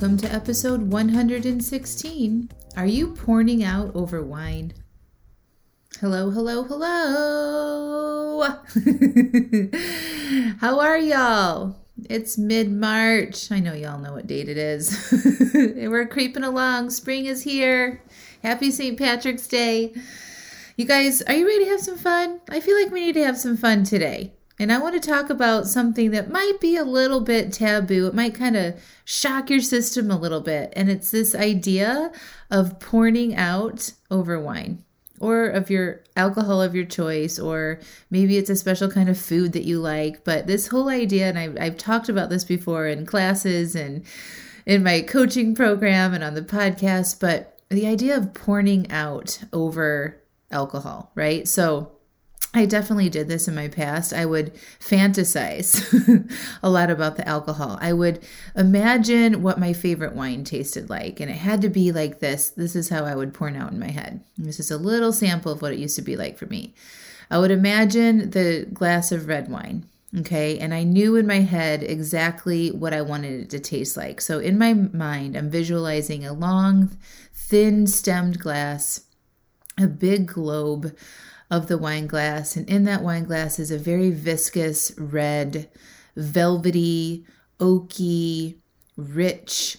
Welcome to episode 116. Are you porning out over wine? Hello, hello, hello. How are y'all? It's mid March. I know y'all know what date it is. We're creeping along. Spring is here. Happy St. Patrick's Day. You guys, are you ready to have some fun? I feel like we need to have some fun today. And I want to talk about something that might be a little bit taboo. It might kind of shock your system a little bit. And it's this idea of porning out over wine or of your alcohol of your choice, or maybe it's a special kind of food that you like. But this whole idea, and I've, I've talked about this before in classes and in my coaching program and on the podcast, but the idea of porning out over alcohol, right? So, I definitely did this in my past. I would fantasize a lot about the alcohol. I would imagine what my favorite wine tasted like, and it had to be like this. This is how I would pour it out in my head. This is a little sample of what it used to be like for me. I would imagine the glass of red wine, okay, and I knew in my head exactly what I wanted it to taste like. So in my mind, I'm visualizing a long, thin stemmed glass, a big globe of the wine glass. And in that wine glass is a very viscous, red, velvety, oaky, rich,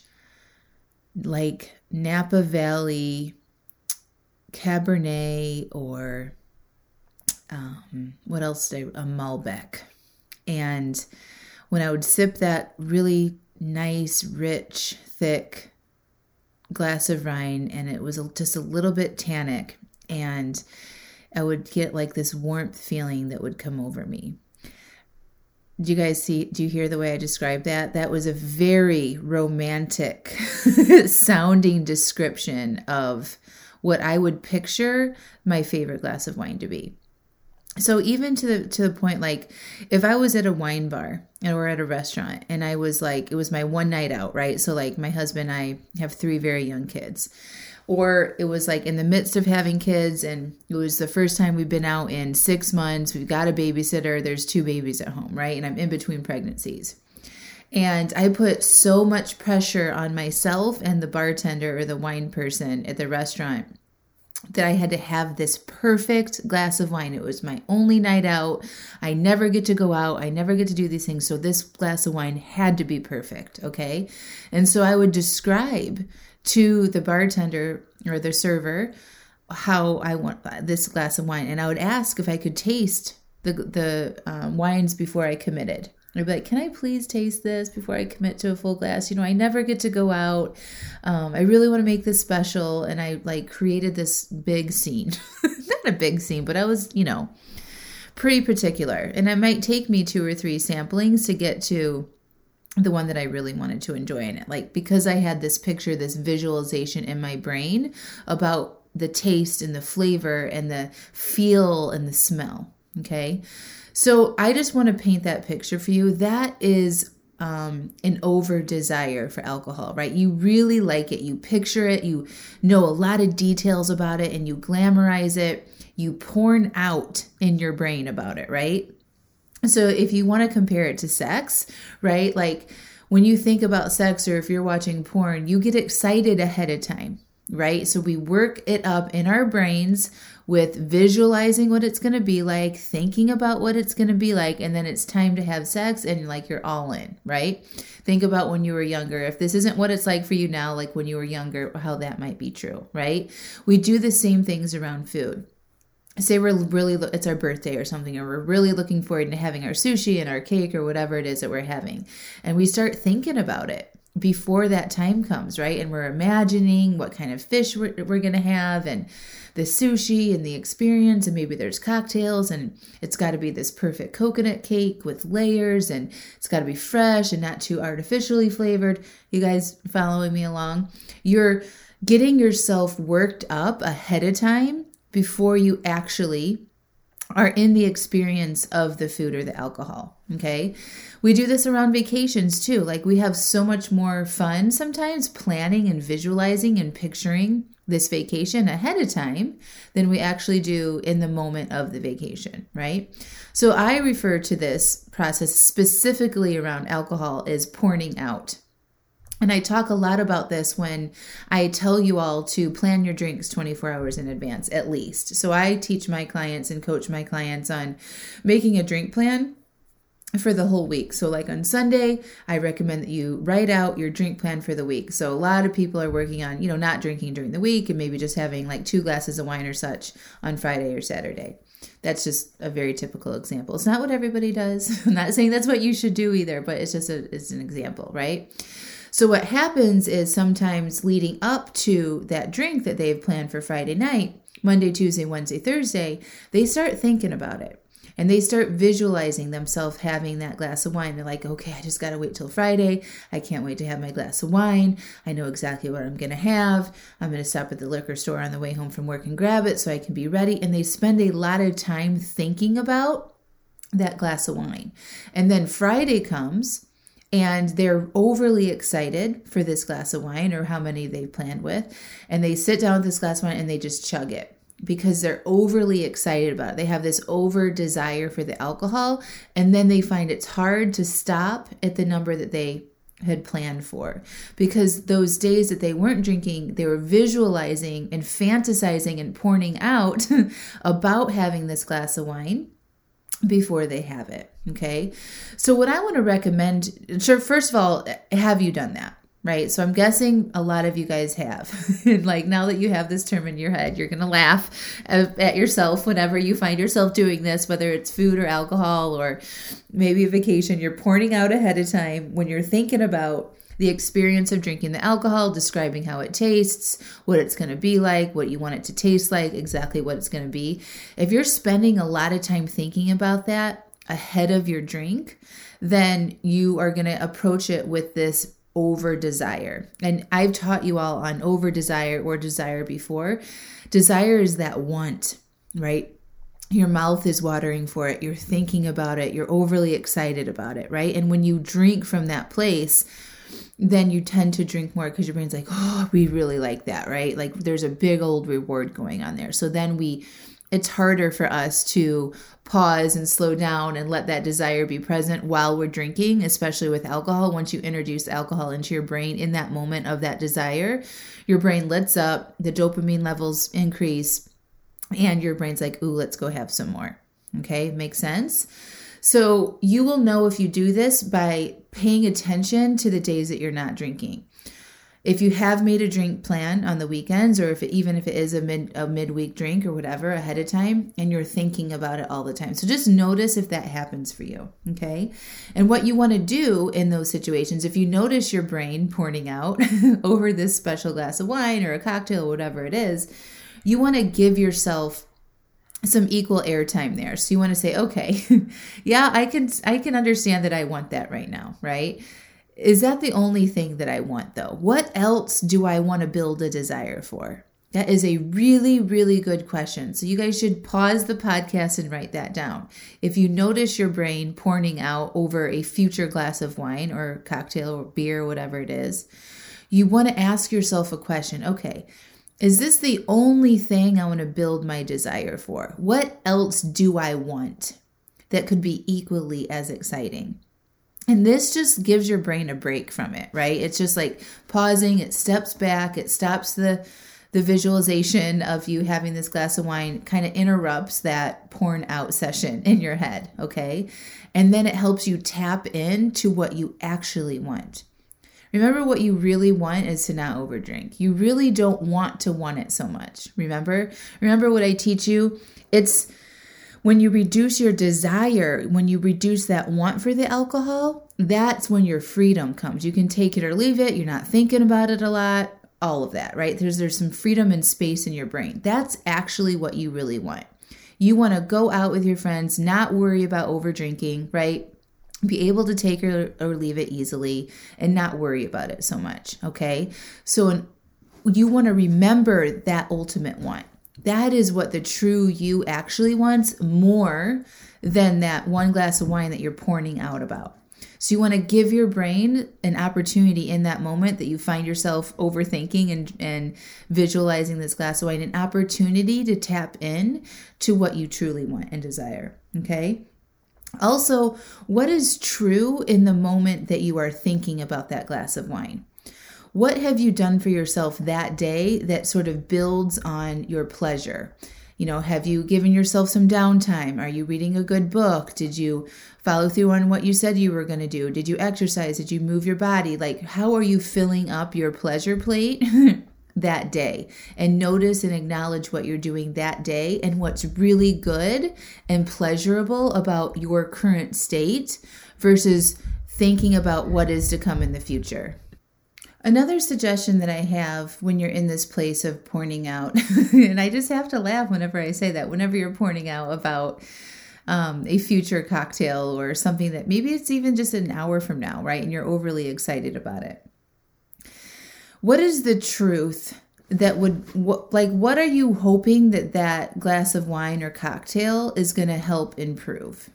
like Napa Valley Cabernet or um, what else did I, a Malbec. And when I would sip that really nice, rich, thick glass of wine, and it was just a little bit tannic, and I would get like this warmth feeling that would come over me. Do you guys see? Do you hear the way I described that? That was a very romantic sounding description of what I would picture my favorite glass of wine to be. So even to the to the point like if I was at a wine bar and we're at a restaurant and I was like it was my one night out, right? So like my husband and I have three very young kids or it was like in the midst of having kids and it was the first time we've been out in six months we've got a babysitter there's two babies at home right and i'm in between pregnancies and i put so much pressure on myself and the bartender or the wine person at the restaurant that I had to have this perfect glass of wine. It was my only night out. I never get to go out. I never get to do these things. So this glass of wine had to be perfect. Okay. And so I would describe to the bartender or the server how I want this glass of wine, and I would ask if I could taste the the um, wines before I committed. I'd be like, "Can I please taste this before I commit to a full glass?" You know, I never get to go out. Um, I really want to make this special, and I like created this big scene. Not a big scene, but I was, you know, pretty particular, and it might take me two or three samplings to get to the one that I really wanted to enjoy in it. Like because I had this picture, this visualization in my brain about the taste and the flavor and the feel and the smell. Okay. So I just want to paint that picture for you. That is um, an over desire for alcohol, right? You really like it. You picture it. You know a lot of details about it and you glamorize it. You porn out in your brain about it, right? So if you want to compare it to sex, right? Like when you think about sex or if you're watching porn, you get excited ahead of time, right? So we work it up in our brains with visualizing what it's going to be like, thinking about what it's going to be like, and then it's time to have sex and like you're all in, right? Think about when you were younger. If this isn't what it's like for you now, like when you were younger, how that might be true, right? We do the same things around food say we're really it's our birthday or something or we're really looking forward to having our sushi and our cake or whatever it is that we're having and we start thinking about it before that time comes, right? And we're imagining what kind of fish we're, we're going to have and the sushi and the experience. And maybe there's cocktails and it's got to be this perfect coconut cake with layers and it's got to be fresh and not too artificially flavored. You guys following me along? You're getting yourself worked up ahead of time before you actually are in the experience of the food or the alcohol. Okay. We do this around vacations too. Like we have so much more fun sometimes planning and visualizing and picturing this vacation ahead of time than we actually do in the moment of the vacation, right? So I refer to this process specifically around alcohol as porning out. And I talk a lot about this when I tell you all to plan your drinks 24 hours in advance, at least. So I teach my clients and coach my clients on making a drink plan for the whole week. So, like on Sunday, I recommend that you write out your drink plan for the week. So, a lot of people are working on, you know, not drinking during the week and maybe just having like two glasses of wine or such on Friday or Saturday. That's just a very typical example. It's not what everybody does. I'm not saying that's what you should do either, but it's just a, it's an example, right? So, what happens is sometimes leading up to that drink that they've planned for Friday night, Monday, Tuesday, Wednesday, Thursday, they start thinking about it and they start visualizing themselves having that glass of wine. They're like, okay, I just got to wait till Friday. I can't wait to have my glass of wine. I know exactly what I'm going to have. I'm going to stop at the liquor store on the way home from work and grab it so I can be ready. And they spend a lot of time thinking about that glass of wine. And then Friday comes and they're overly excited for this glass of wine or how many they've planned with. And they sit down with this glass of wine and they just chug it because they're overly excited about it. They have this over desire for the alcohol, and then they find it's hard to stop at the number that they had planned for because those days that they weren't drinking, they were visualizing and fantasizing and porning out about having this glass of wine before they have it. Okay. So, what I want to recommend, sure, first of all, have you done that? Right. So, I'm guessing a lot of you guys have. and like, now that you have this term in your head, you're going to laugh at yourself whenever you find yourself doing this, whether it's food or alcohol or maybe a vacation. You're porning out ahead of time when you're thinking about the experience of drinking the alcohol, describing how it tastes, what it's going to be like, what you want it to taste like, exactly what it's going to be. If you're spending a lot of time thinking about that ahead of your drink, then you are going to approach it with this over desire. And I've taught you all on over desire or desire before. Desire is that want, right? Your mouth is watering for it. You're thinking about it. You're overly excited about it, right? And when you drink from that place, then you tend to drink more because your brain's like, oh, we really like that, right? Like there's a big old reward going on there. So then we, it's harder for us to pause and slow down and let that desire be present while we're drinking, especially with alcohol. Once you introduce alcohol into your brain in that moment of that desire, your brain lets up, the dopamine levels increase, and your brain's like, ooh, let's go have some more. Okay, makes sense? So you will know if you do this by paying attention to the days that you're not drinking. If you have made a drink plan on the weekends, or if it, even if it is a mid a midweek drink or whatever ahead of time, and you're thinking about it all the time, so just notice if that happens for you, okay? And what you want to do in those situations, if you notice your brain porning out over this special glass of wine or a cocktail, or whatever it is, you want to give yourself some equal airtime there. So you want to say, okay, yeah, I can I can understand that I want that right now, right? Is that the only thing that I want though? What else do I want to build a desire for? That is a really, really good question. So, you guys should pause the podcast and write that down. If you notice your brain porning out over a future glass of wine or cocktail or beer, or whatever it is, you want to ask yourself a question okay, is this the only thing I want to build my desire for? What else do I want that could be equally as exciting? And this just gives your brain a break from it, right? It's just like pausing, it steps back, it stops the the visualization of you having this glass of wine kind of interrupts that porn out session in your head, okay? And then it helps you tap into what you actually want. Remember, what you really want is to not overdrink. You really don't want to want it so much. Remember? Remember what I teach you? It's When you reduce your desire, when you reduce that want for the alcohol, that's when your freedom comes. You can take it or leave it. You're not thinking about it a lot. All of that, right? There's there's some freedom and space in your brain. That's actually what you really want. You want to go out with your friends, not worry about overdrinking, right? Be able to take or, or leave it easily and not worry about it so much, okay? So you want to remember that ultimate want. That is what the true you actually wants more than that one glass of wine that you're porning out about. So you want to give your brain an opportunity in that moment that you find yourself overthinking and, and visualizing this glass of wine, an opportunity to tap in to what you truly want and desire. Okay. Also, what is true in the moment that you are thinking about that glass of wine? What have you done for yourself that day that sort of builds on your pleasure? You know, have you given yourself some downtime? Are you reading a good book? Did you follow through on what you said you were going to do? Did you exercise? Did you move your body? Like, how are you filling up your pleasure plate? that day and notice and acknowledge what you're doing that day and what's really good and pleasurable about your current state versus thinking about what is to come in the future. Another suggestion that I have when you're in this place of porning out, and I just have to laugh whenever I say that, whenever you're porning out about um, a future cocktail or something that maybe it's even just an hour from now, right? And you're overly excited about it. What is the truth that would, like, what are you hoping that that glass of wine or cocktail is going to help improve?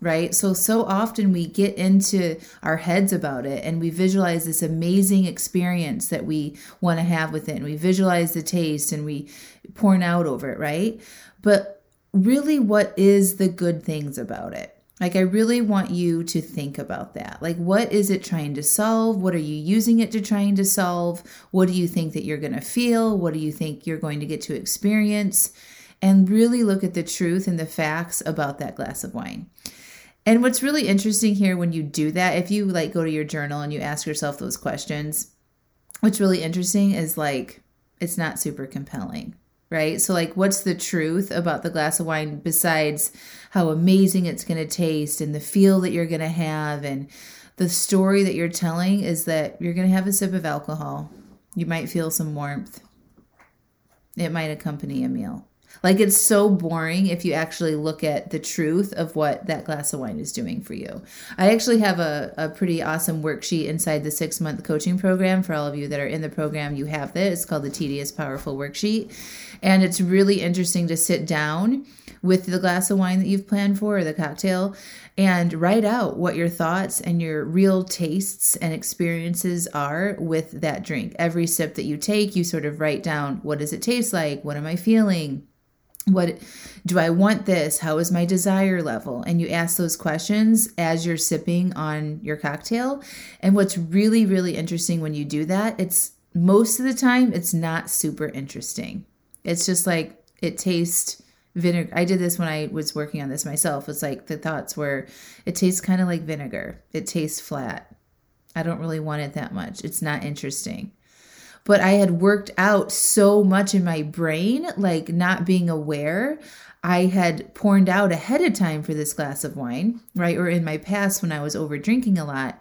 right? So, so often we get into our heads about it and we visualize this amazing experience that we want to have with it. And we visualize the taste and we porn out over it, right? But really, what is the good things about it? Like, I really want you to think about that. Like, what is it trying to solve? What are you using it to trying to solve? What do you think that you're going to feel? What do you think you're going to get to experience? And really look at the truth and the facts about that glass of wine. And what's really interesting here when you do that, if you like go to your journal and you ask yourself those questions, what's really interesting is like it's not super compelling, right? So, like, what's the truth about the glass of wine besides how amazing it's going to taste and the feel that you're going to have? And the story that you're telling is that you're going to have a sip of alcohol. You might feel some warmth, it might accompany a meal. Like it's so boring if you actually look at the truth of what that glass of wine is doing for you. I actually have a, a pretty awesome worksheet inside the six month coaching program. For all of you that are in the program, you have this. It's called the Tedious Powerful Worksheet. And it's really interesting to sit down with the glass of wine that you've planned for or the cocktail and write out what your thoughts and your real tastes and experiences are with that drink. Every sip that you take, you sort of write down what does it taste like? What am I feeling? what do I want this? How is my desire level? And you ask those questions as you're sipping on your cocktail. And what's really, really interesting when you do that, it's most of the time, it's not super interesting. It's just like it tastes vinegar. I did this when I was working on this myself. It's like the thoughts were it tastes kind of like vinegar, it tastes flat. I don't really want it that much. It's not interesting but I had worked out so much in my brain, like not being aware. I had poured out ahead of time for this glass of wine, right? Or in my past when I was over drinking a lot.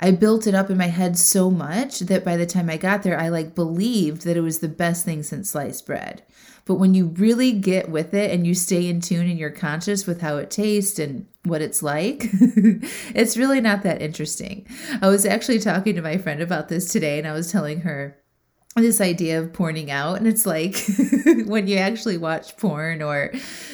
I built it up in my head so much that by the time I got there, I like believed that it was the best thing since sliced bread. But when you really get with it and you stay in tune and you're conscious with how it tastes and what it's like, it's really not that interesting. I was actually talking to my friend about this today and I was telling her, this idea of porning out and it's like when you actually watch porn or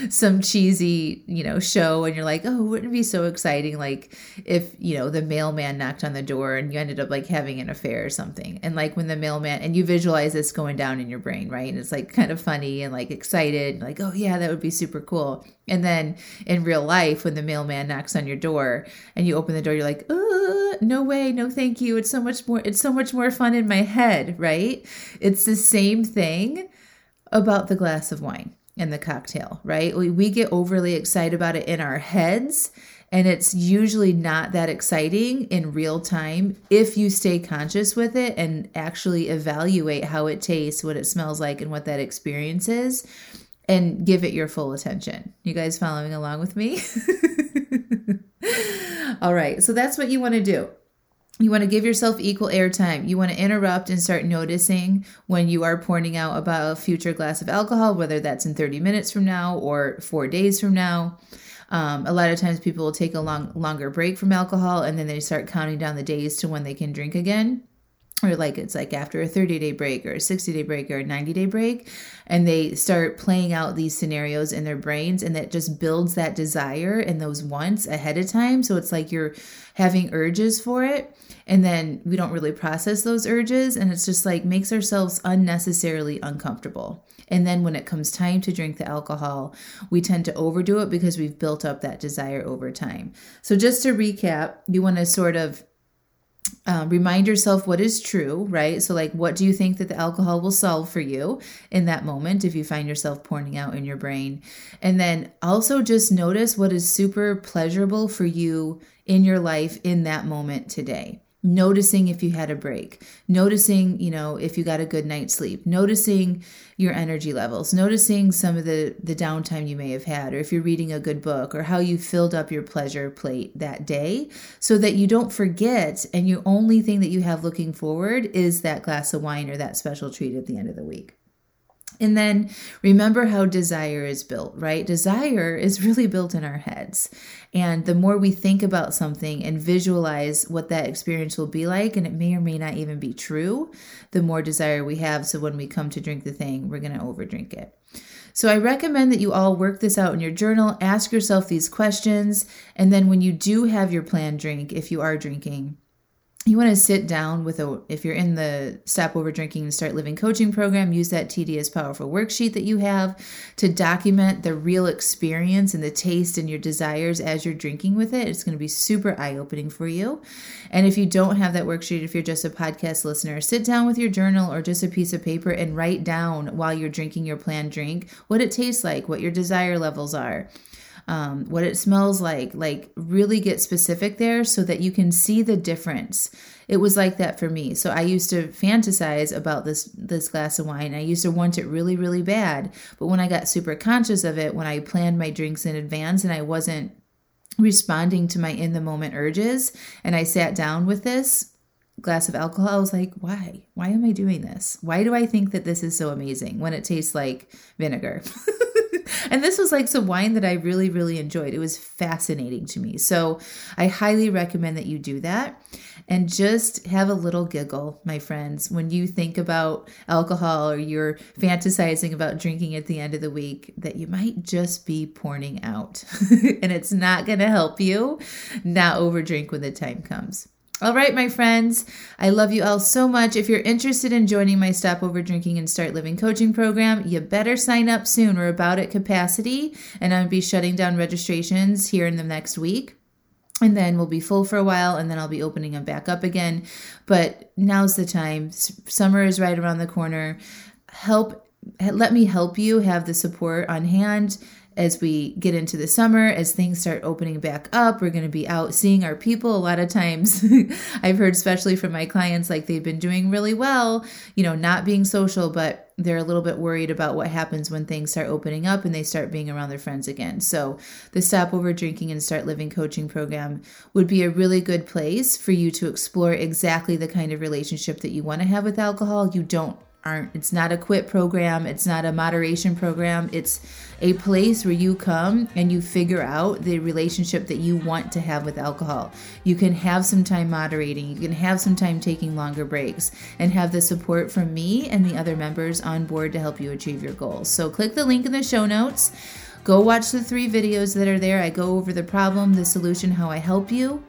some cheesy you know show and you're like oh wouldn't it be so exciting? Like if you know the mailman knocked on the door and you ended up like having an affair or something. And like when the mailman and you visualize this going down in your brain right? And it's like kind of funny and like excited like oh yeah that would be super cool. And then in real life, when the mailman knocks on your door and you open the door, you're like, oh, Uh, no way, no thank you. It's so much more, it's so much more fun in my head, right? It's the same thing about the glass of wine and the cocktail, right? We, we get overly excited about it in our heads, and it's usually not that exciting in real time if you stay conscious with it and actually evaluate how it tastes, what it smells like, and what that experience is and give it your full attention. You guys following along with me? All right, so that's what you want to do. You want to give yourself equal airtime. You want to interrupt and start noticing when you are porning out about a future glass of alcohol, whether that's in 30 minutes from now or four days from now. Um, a lot of times people will take a long, longer break from alcohol and then they start counting down the days to when they can drink again or like it's like after a 30 day break or a 60 day break or a 90 day break and they start playing out these scenarios in their brains and that just builds that desire and those wants ahead of time. So it's like you're having urges for it and then we don't really process those urges and it's just like makes ourselves unnecessarily uncomfortable. And then when it comes time to drink the alcohol we tend to overdo it because we've built up that desire over time. So just to recap you want to sort of uh, remind yourself what is true, right? So, like, what do you think that the alcohol will solve for you in that moment if you find yourself porning out in your brain? And then also just notice what is super pleasurable for you in your life in that moment today noticing if you had a break, noticing, you know, if you got a good night's sleep, noticing your energy levels, noticing some of the the downtime you may have had or if you're reading a good book or how you filled up your pleasure plate that day so that you don't forget and your only thing that you have looking forward is that glass of wine or that special treat at the end of the week. And then remember how desire is built, right? Desire is really built in our heads. And the more we think about something and visualize what that experience will be like, and it may or may not even be true, the more desire we have. So when we come to drink the thing, we're going to overdrink it. So I recommend that you all work this out in your journal, ask yourself these questions, and then when you do have your planned drink, if you are drinking, you want to sit down with a if you're in the stop over drinking and start living coaching program use that tds powerful worksheet that you have to document the real experience and the taste and your desires as you're drinking with it. It's going to be super eye-opening for you. And if you don't have that worksheet if you're just a podcast listener sit down with your journal or just a piece of paper and write down while you're drinking your planned drink what it tastes like what your desire levels are um, what it smells like. Like, really get specific there so that you can see the difference. It was like that for me. So I used to fantasize about this this glass of wine. I used to want it really, really bad. But when I got super conscious of it, when I planned my drinks in advance and I wasn't responding to my in the moment urges, and I sat down with this glass of alcohol, I was like, why? Why am I doing this? Why do I think that this is so amazing when it tastes like vinegar? and this was like some wine that I really, really enjoyed. It was fascinating to me. So I highly recommend that you do that and just have a little giggle, my friends, when you think about alcohol or you're fantasizing about drinking at the end of the week, that you might just be porning out. and it's not going to help you not overdrink when the time comes. All right, my friends, I love you all so much. If you're interested in joining my Stop Over Drinking and Start Living coaching program, you better sign up soon. We're about at capacity, and I'll be shutting down registrations here in the next week. And then we'll be full for a while, and then I'll be opening them back up again. But now's the time. Summer is right around the corner. Help, let me help you have the support on hand as we get into the summer, as things start opening back up, we're going to be out seeing our people. A lot of times, I've heard, especially from my clients, like they've been doing really well, you know, not being social, but they're a little bit worried about what happens when things start opening up and they start being around their friends again. So, the Stop Over Drinking and Start Living coaching program would be a really good place for you to explore exactly the kind of relationship that you want to have with alcohol. You don't aren't it's not a quit program it's not a moderation program. It's a place where you come and you figure out the relationship that you want to have with alcohol. You can have some time moderating you can have some time taking longer breaks and have the support from me and the other members on board to help you achieve your goals. So click the link in the show notes. Go watch the three videos that are there. I go over the problem the solution how i help you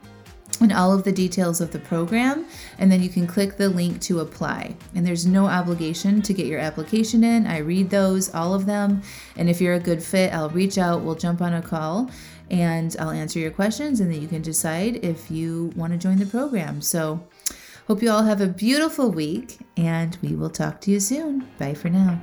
and all of the details of the program, and then you can click the link to apply. And there's no obligation to get your application in. I read those, all of them, and if you're a good fit, I'll reach out, we'll jump on a call, and I'll answer your questions, and then you can decide if you want to join the program. So, hope you all have a beautiful week, and we will talk to you soon. Bye for now.